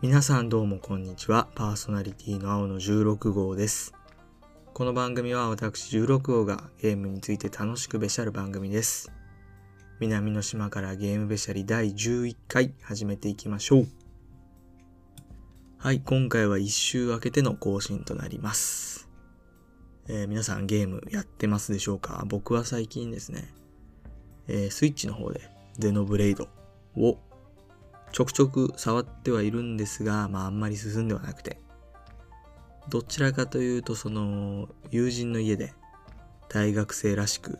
皆さんどうもこんにちは。パーソナリティの青の16号です。この番組は私16号がゲームについて楽しくべしゃる番組です。南の島からゲームべしゃり第11回始めていきましょう。はい、今回は1週明けての更新となります。えー皆さんゲームやってますでしょうか？僕は最近ですね、えースイッチの方でゼノブレイドをちょくちょく触ってはいるんですが、まああんまり進んではなくて、どちらかというとその友人の家で大学生らしく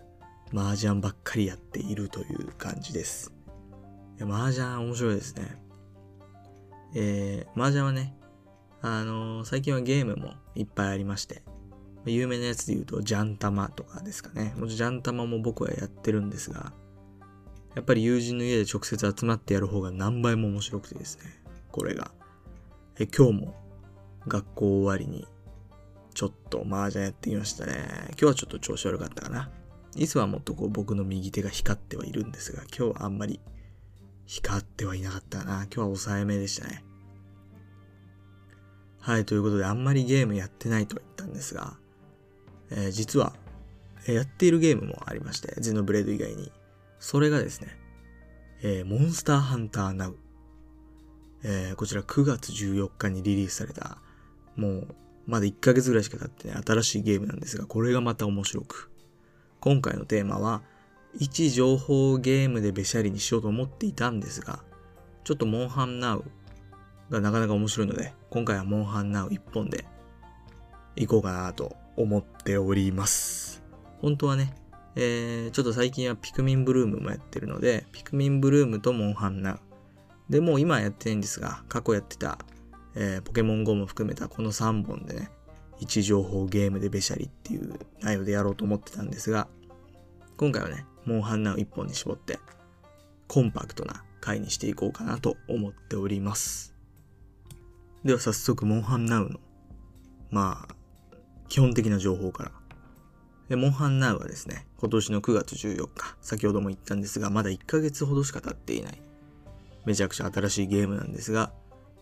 麻雀ばっかりやっているという感じです。いや麻雀面白いですね。えー、麻雀はね、あのー最近はゲームもいっぱいありまして、有名なやつで言うとジャンタマとかですかね。もちろんジャンタマも僕はやってるんですが、やっぱり友人の家で直接集まってやる方が何倍も面白くてですね。これが。え、今日も学校終わりにちょっと麻雀やってきましたね。今日はちょっと調子悪かったかな。いつはもっとこう僕の右手が光ってはいるんですが、今日はあんまり光ってはいなかったな。今日は抑えめでしたね。はい、ということであんまりゲームやってないとは言ったんですが、えー実は、えーやっているゲームもありまして、ゼノブレード以外に。それがですね、えーモンスターハンターナウ。えーこちら9月14日にリリースされた、もう、まだ1ヶ月ぐらいしか経ってない新しいゲームなんですが、これがまた面白く。今回のテーマは、位置情報ゲームでべしゃりにしようと思っていたんですが、ちょっとモンハンナウがなかなか面白いので、今回はモンハンナウ1本で行こうかなと思っております。本当はね、えー、ちょっと最近はピクミンブルームもやってるので、ピクミンブルームとモンハンナ。で、もう今やってないんですが、過去やってた、えーポケモン GO も含めたこの3本でね、位置情報ゲームでべしゃりっていう内容でやろうと思ってたんですが、今回はね、モンハンナウ1本に絞って、コンパクトな回にしていこうかなと思っております。では早速、モンハンナウの、まあ、基本的な情報から。で、モンハンナウはですね、今年の9月14日、先ほども言ったんですが、まだ1ヶ月ほどしか経っていない、めちゃくちゃ新しいゲームなんですが、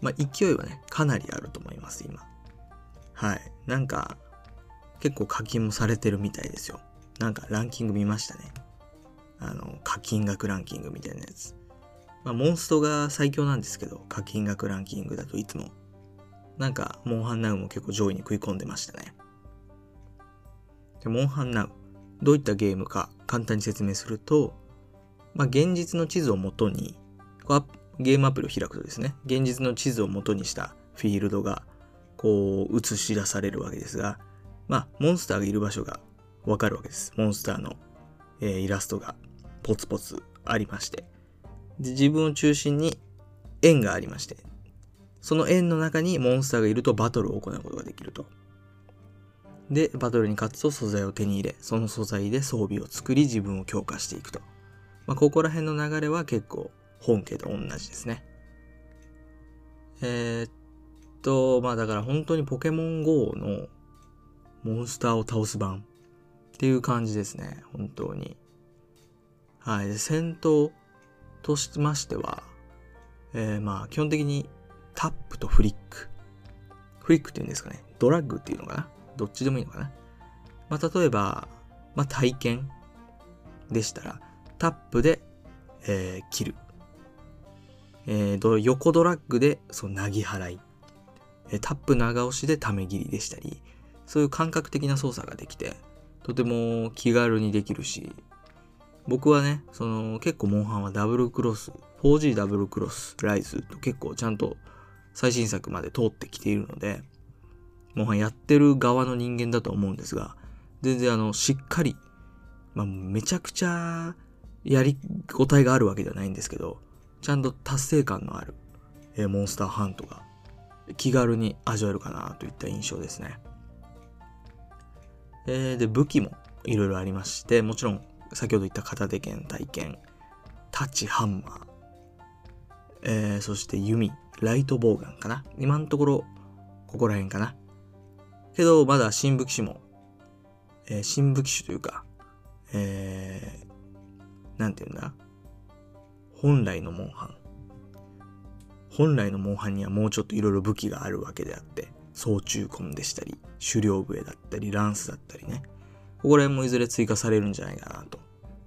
まあ、勢いはね、かなりあると思います、今。はい。なんか、結構課金もされてるみたいですよ。なんかランキング見ましたね。あの、課金額ランキングみたいなやつ。まあ、モンストが最強なんですけど、課金額ランキングだといつも。なんか、モンハンナウも結構上位に食い込んでましたね。でモンハンナウ、どういったゲームか簡単に説明すると、まあ、現実の地図を元に、ゲームアプリを開くとですね、現実の地図を元にしたフィールドが、こう、映し出されるわけですが、まあ、モンスターがいる場所がわかるわけです。モンスターの、えーイラストがポツポツありまして。で、自分を中心に円がありまして、その円の中にモンスターがいるとバトルを行うことができると。で、バトルに勝つと素材を手に入れ、その素材で装備を作り自分を強化していくと。まあ、ここら辺の流れは結構本家と同じですね。えーっと、まあだから本当にポケモン GO のモンスターを倒す版っていう感じですね。本当に。はい。で戦闘としましては、えーまあ基本的にタップとフリック。フリックっていうんですかね。ドラッグっていうのかなどっちでもいいのかなまあ例えば、まあ体験でしたら、タップで、えー切る。えー横ドラッグで、そう、なぎ払い。えータップ長押しでため切りでしたり、そういう感覚的な操作ができて、とても気軽にできるし、僕はね、その結構モンハンはダブルクロス、4G ダブルクロス、ライズと結構ちゃんと最新作まで通ってきているので、モンハンやってる側の人間だと思うんですが、全然あの、しっかり、まあ、めちゃくちゃやりごたえがあるわけではないんですけど、ちゃんと達成感のある、えモンスターハントが気軽に味わえるかなといった印象ですね。えーで、武器もいろいろありまして、もちろん先ほど言った片手剣、体剣、タッチ、ハンマー、えーそして弓、ライトボウガンかな。今のところ、ここら辺かな。けど、まだ新武器種も、えー新武器種というか、えーなんて言うんだ？本来のモンハン。本来のモンハンにはもうちょっといろいろ武器があるわけであって、総中根でしたり、狩猟笛だったり、ランスだったりね。ここら辺もいずれ追加されるんじゃないかなと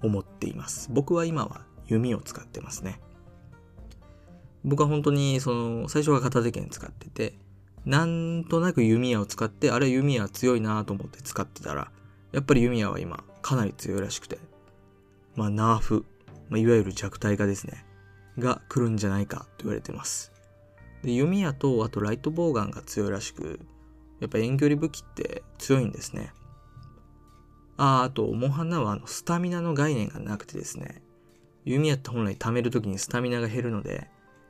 思っています。僕は今は弓を使ってますね。僕は本当にその最初は片手剣使ってて、なんとなく弓矢を使って、あれ弓矢強いなと思って使ってたら、やっぱり弓矢は今かなり強いらしくて、まあナーフ、まあ、いわゆる弱体化ですね、が来るんじゃないかと言われてます。で、弓矢とあとライトボウガンが強いらしく、やっぱ遠距離武器って強いんですね。ああ、あと、モンハナはあのスタミナの概念がなくてですね、弓矢って本来貯めるときにスタミナが減るので、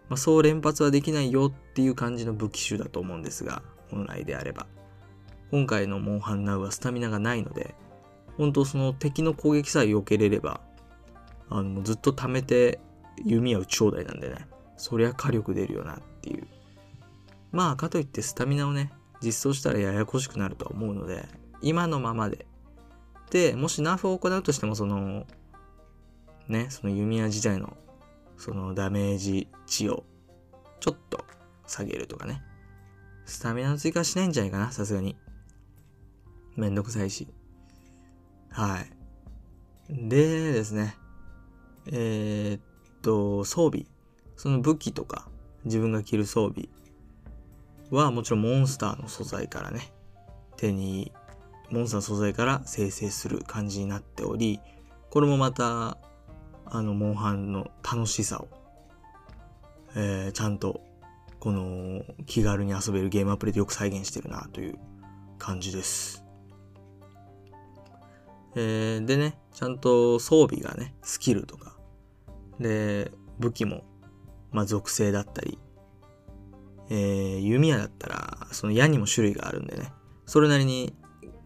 まあ、そう連発はできないよっていう感じの武器種だと思うんですが、本来であれば。今回のモンハンナウはスタミナがないので、本当その敵の攻撃さえ避けれれば、あの、ずっと貯めて弓矢打ち放題なんでね、そりゃ火力出るよなっていう。まあ、かといってスタミナをね、実装したらややこしくなるとは思うので、今のままで。で、もしナーフを行うとしても、その、ね、その弓矢自体のそのダメージ値をちょっと下げるとかね。スタミナの追加しないんじゃないかな、さすがに。めんどくさいし。はい。でですね。えー、っと、装備。その武器とか、自分が着る装備はもちろんモンスターの素材からね、手に、モンスターの素材から生成する感じになっており、これもまたあの、モンハンの楽しさを、えー、ちゃんと、この、気軽に遊べるゲームアプリでよく再現してるなという感じです。えー、でね、ちゃんと装備がね、スキルとか、で、武器も、まあ、属性だったり、えー、弓矢だったら、その矢にも種類があるんでね、それなりに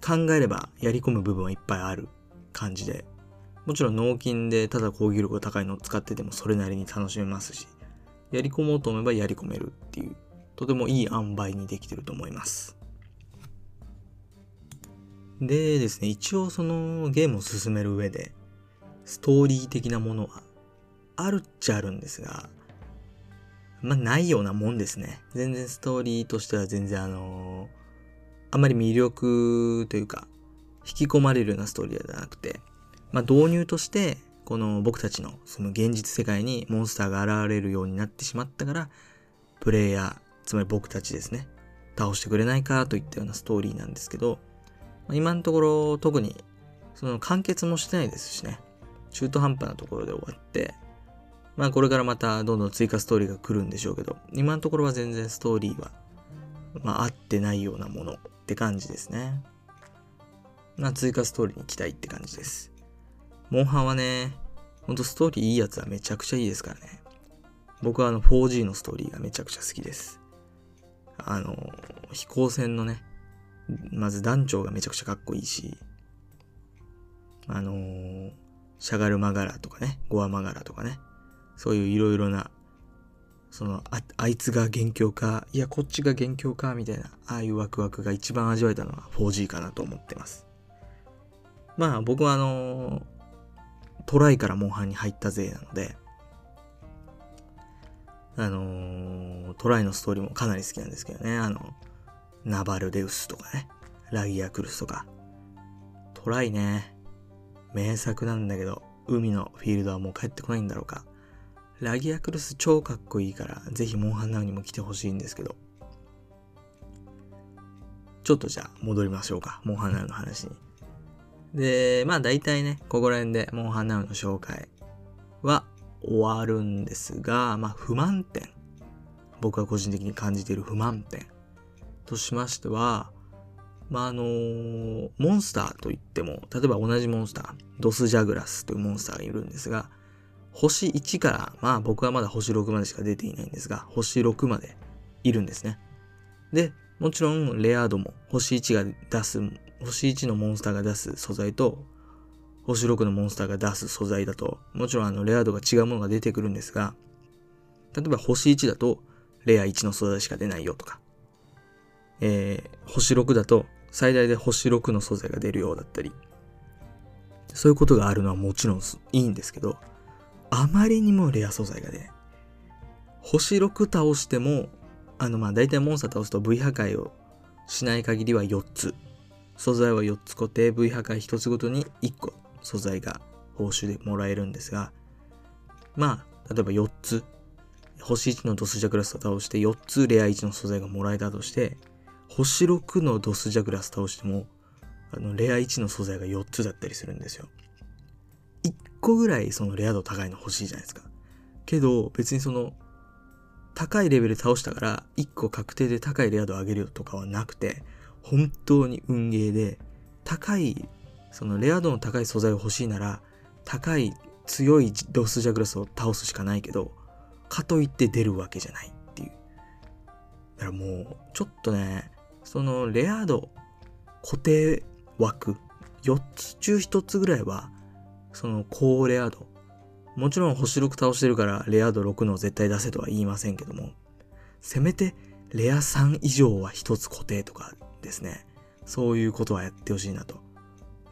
考えればやり込む部分はいっぱいある感じで、もちろん脳筋でただ攻撃力が高いのを使っててもそれなりに楽しめますし、やり込もうと思えばやり込めるっていう、とてもいい塩梅にできてると思います。でですね、一応そのゲームを進める上で、ストーリー的なものはあるっちゃあるんですが、まあないようなもんですね。全然ストーリーとしては全然あのー、あまり魅力というか、引き込まれるようなストーリーではなくて、まあ、導入として、この僕たちのその現実世界にモンスターが現れるようになってしまったから、プレイヤー、つまり僕たちですね、倒してくれないかといったようなストーリーなんですけど、まあ、今のところ特にその完結もしてないですしね、中途半端なところで終わって、まあこれからまたどんどん追加ストーリーが来るんでしょうけど、今のところは全然ストーリーは、まあ合ってないようなものって感じですね。まあ追加ストーリーに期待って感じです。モンハンはね、ほんとストーリーいいやつはめちゃくちゃいいですからね。僕はあの 4G のストーリーがめちゃくちゃ好きです。あの、飛行船のね、まず団長がめちゃくちゃかっこいいし、あのー、シャガルマガラとかね、ゴアマガラとかね、そういういろいろな、そのあ、あいつが元凶か、いや、こっちが元凶か、みたいな、ああいうワクワクが一番味わえたのは 4G かなと思ってます。まあ、僕はあのー、トライからモンハンに入った勢なので、あのー、トライのストーリーもかなり好きなんですけどね。あの、ナバルデウスとかね。ラギアクルスとか。トライね。名作なんだけど、海のフィールドはもう帰ってこないんだろうか。ラギアクルス超かっこいいから、ぜひモンハンナウにも来てほしいんですけど。ちょっとじゃあ戻りましょうか。モンハンナウの話に。で、まあ大体ね、ここら辺でモンハンナウの紹介は終わるんですが、まあ不満点。僕が個人的に感じている不満点としましては、まあ、あのー、モンスターといっても、例えば同じモンスター、ドスジャグラスというモンスターがいるんですが、星1から、まあ僕はまだ星6までしか出ていないんですが、星6までいるんですね。で、もちろんレア度も星1が出す星1のモンスターが出す素材と、星6のモンスターが出す素材だと、もちろんあのレア度が違うものが出てくるんですが、例えば星1だと、レア1の素材しか出ないよとか、えー、星6だと、最大で星6の素材が出るようだったり、そういうことがあるのはもちろんいいんですけど、あまりにもレア素材がね、星6倒しても、あのまあ大体モンスター倒すと V 破壊をしない限りは4つ。素材は4つ固定、V 破壊1つごとに1個素材が報酬でもらえるんですが、まあ、例えば4つ、星1のドスジャグラスを倒して4つレア1の素材がもらえたとして、星6のドスジャグラス倒しても、あの、レア1の素材が4つだったりするんですよ。1個ぐらいそのレア度高いの欲しいじゃないですか。けど、別にその、高いレベル倒したから1個確定で高いレア度上げるとかはなくて、本当に運ゲーで、高い、そのレア度の高い素材を欲しいなら、高い強いドスジャグラスを倒すしかないけど、かといって出るわけじゃないっていう。だからもう、ちょっとね、そのレア度固定枠、4つ中1つぐらいは、その高レア度。もちろん星6倒してるからレア度6の絶対出せとは言いませんけども、せめてレア3以上は1つ固定とかですね。そういうことはやってほしいなと。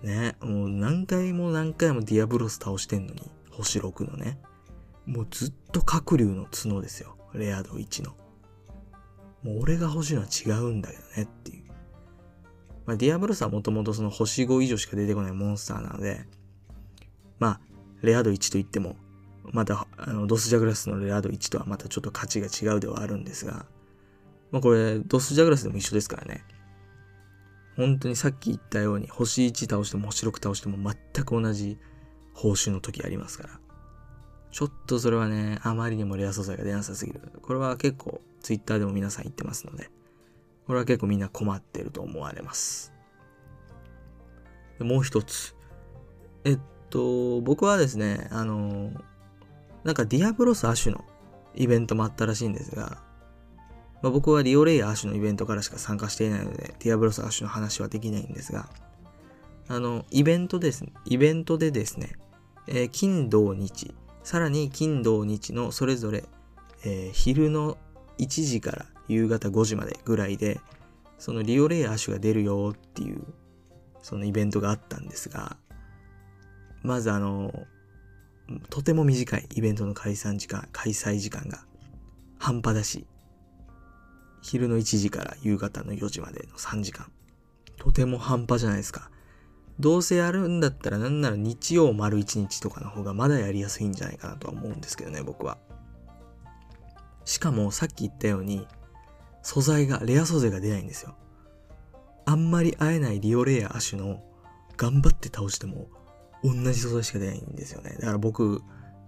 ね、もう何回も何回もディアブロス倒してんのに、星6のね。もうずっと角竜の角ですよ。レア度1の。もう俺が欲しいのは違うんだけどねっていう。まあ、ディアブロスはもともとその星5以上しか出てこないモンスターなので、まあ、レア度1と言っても、また、あの、ドスジャグラスのレア度1とはまたちょっと価値が違うではあるんですが、まあこれ、ドスジャグラスでも一緒ですからね。本当にさっき言ったように、星1倒しても星6倒しても全く同じ報酬の時ありますから。ちょっとそれはね、あまりにもレア素材が出なさすぎる。これは結構、ツイッターでも皆さん言ってますので、これは結構みんな困ってると思われます。もう一つ。えっと、僕はですね、あの、なんかディアブロス亜種のイベントもあったらしいんですが、まあ、僕はリオレイア亜種のイベントからしか参加していないので、ディアブロス亜種の話はできないんですが、あの、イベントですね、イベントでですね、えー、金土日、さらに金土日のそれぞれ、えー、昼の1時から夕方5時までぐらいで、そのリオレイヤーシュが出るよっていう、そのイベントがあったんですが、まずあの、とても短いイベントの開催時間、開催時間が半端だし、昼の1時から夕方の4時までの3時間。とても半端じゃないですか。どうせやるんだったらなんなら日曜丸1日とかの方がまだやりやすいんじゃないかなとは思うんですけどね、僕は。しかもさっき言ったように、素材が、レア素材が出ないんですよ。あんまり会えないリオレアアシュの頑張って倒しても同じ素材しか出ないんですよね。だから僕、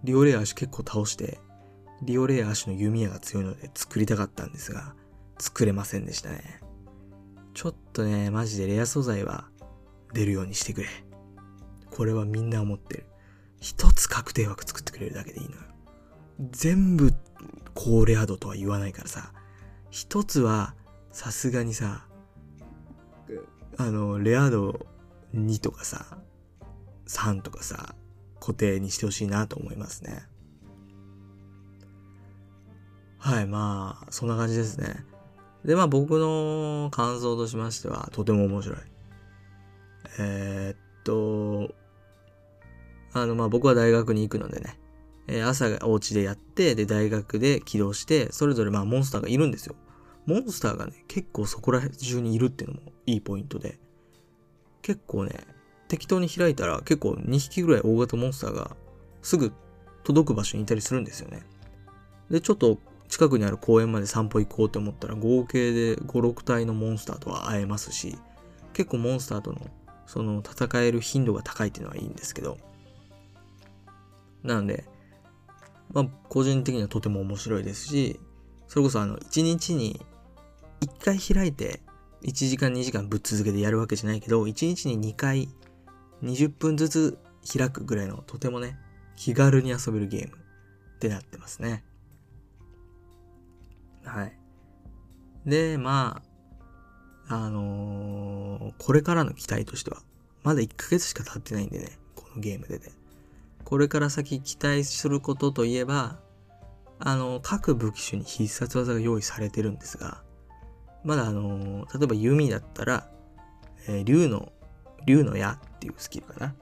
リオレアアシュ結構倒して、リオレアアシュの弓矢が強いので作りたかったんですが、作れませんでしたね。ちょっとね、マジでレア素材は出るようにしてくれ。これはみんな思ってる。一つ確定枠作ってくれるだけでいいのよ。全部高レア度とは言わないからさ、一つはさすがにさ、あの、レア度2とかさ、3とかさ、固定にしてほしいなと思いますね。はい、まあ、そんな感じですね。で、まあ僕の感想としましては、とても面白い。えー、っと、あの、まあ僕は大学に行くのでね、えー、朝お家でやって、で、大学で起動して、それぞれまあモンスターがいるんですよ。モンスターがね、結構そこら中にいるっていうのもいいポイントで、結構ね、適当に開いたら結構2匹ぐらい大型モンスターがすぐ届く場所にいたりするんですよね。で、ちょっと近くにある公園まで散歩行こうと思ったら合計で5、6体のモンスターとは会えますし、結構モンスターとのその戦える頻度が高いっていうのはいいんですけど、なので、まあ個人的にはとても面白いですし、それこそあの1日に1回開いて1時間2時間ぶっ続けてやるわけじゃないけど、1日に2回20分ずつ開くぐらいのとてもね、気軽に遊べるゲームってなってますね。はい。で、まあ、あのー、これからの期待としては、まだ1ヶ月しか経ってないんでね、このゲームでね。これから先期待することといえば、あの、各武器種に必殺技が用意されてるんですが、まだあのー、例えば弓だったら、えー、竜の、竜の矢っていうスキルかな。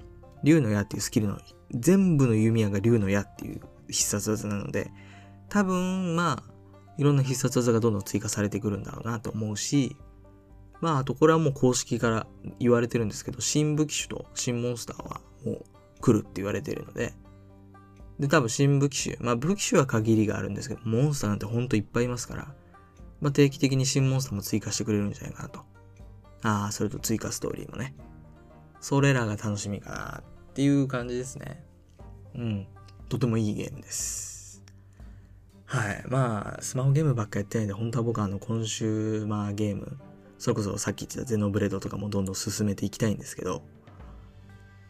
竜の矢っていうスキルの、全部の弓矢が竜の矢っていう必殺技なので、多分、まあ、いろんな必殺技がどんどん追加されてくるんだろうなと思うし、まあ、あとこれはもう公式から言われてるんですけど、新武器種と新モンスターはもう来るって言われてるので、で、多分新武器種、まあ武器種は限りがあるんですけど、モンスターなんてほんといっぱいいますから、まあ定期的に新モンスターも追加してくれるんじゃないかなと。ああ、それと追加ストーリーもね。それらが楽しみかなっていう感じですね。うん。とてもいいゲームです。はい。まあ、スマホゲームばっかやってないんで、本当は僕はあの、コンシューマーゲーム、それこそさっき言ってたゼノブレードとかもどんどん進めていきたいんですけど、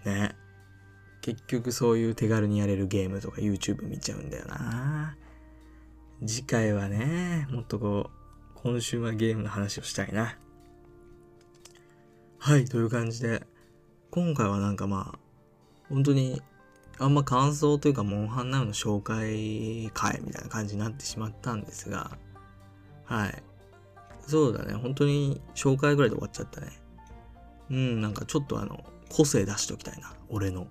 ね。結局そういう手軽にやれるゲームとか YouTube 見ちゃうんだよな。次回はね、もっとこう、コンシューマーゲームの話をしたいな。はい、という感じで、今回はなんかまあ、本当に、あんま感想というか、モンハンナウの紹介会みたいな感じになってしまったんですが、はい。そうだね、本当に紹介ぐらいで終わっちゃったね。うん、なんかちょっとあの、個性出しときたいな、俺の。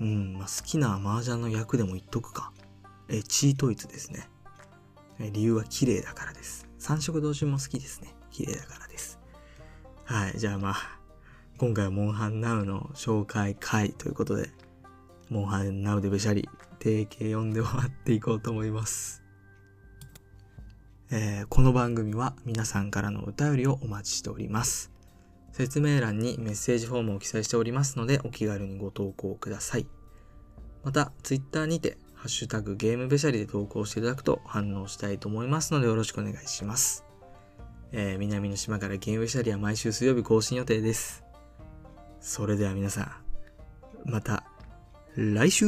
うん、まあ、好きな麻雀の役でも言っとくか。え、チートイツですね。え理由は綺麗だからです。三色同心も好きですね。綺麗だからです。はい。じゃあまあ、今回はモンハンナウの紹介会ということで、モンハンナウでべしゃり、定型読んで終わっていこうと思います。えー、この番組は皆さんからのお便りをお待ちしております。説明欄にメッセージフォームを記載しておりますので、お気軽にご投稿ください。また、Twitter にて、ハッシュタグゲームべしゃりで投稿していただくと反応したいと思いますのでよろしくお願いします。えー、南の島からゲームシャリは毎週水曜日更新予定です。それでは皆さん、また来週。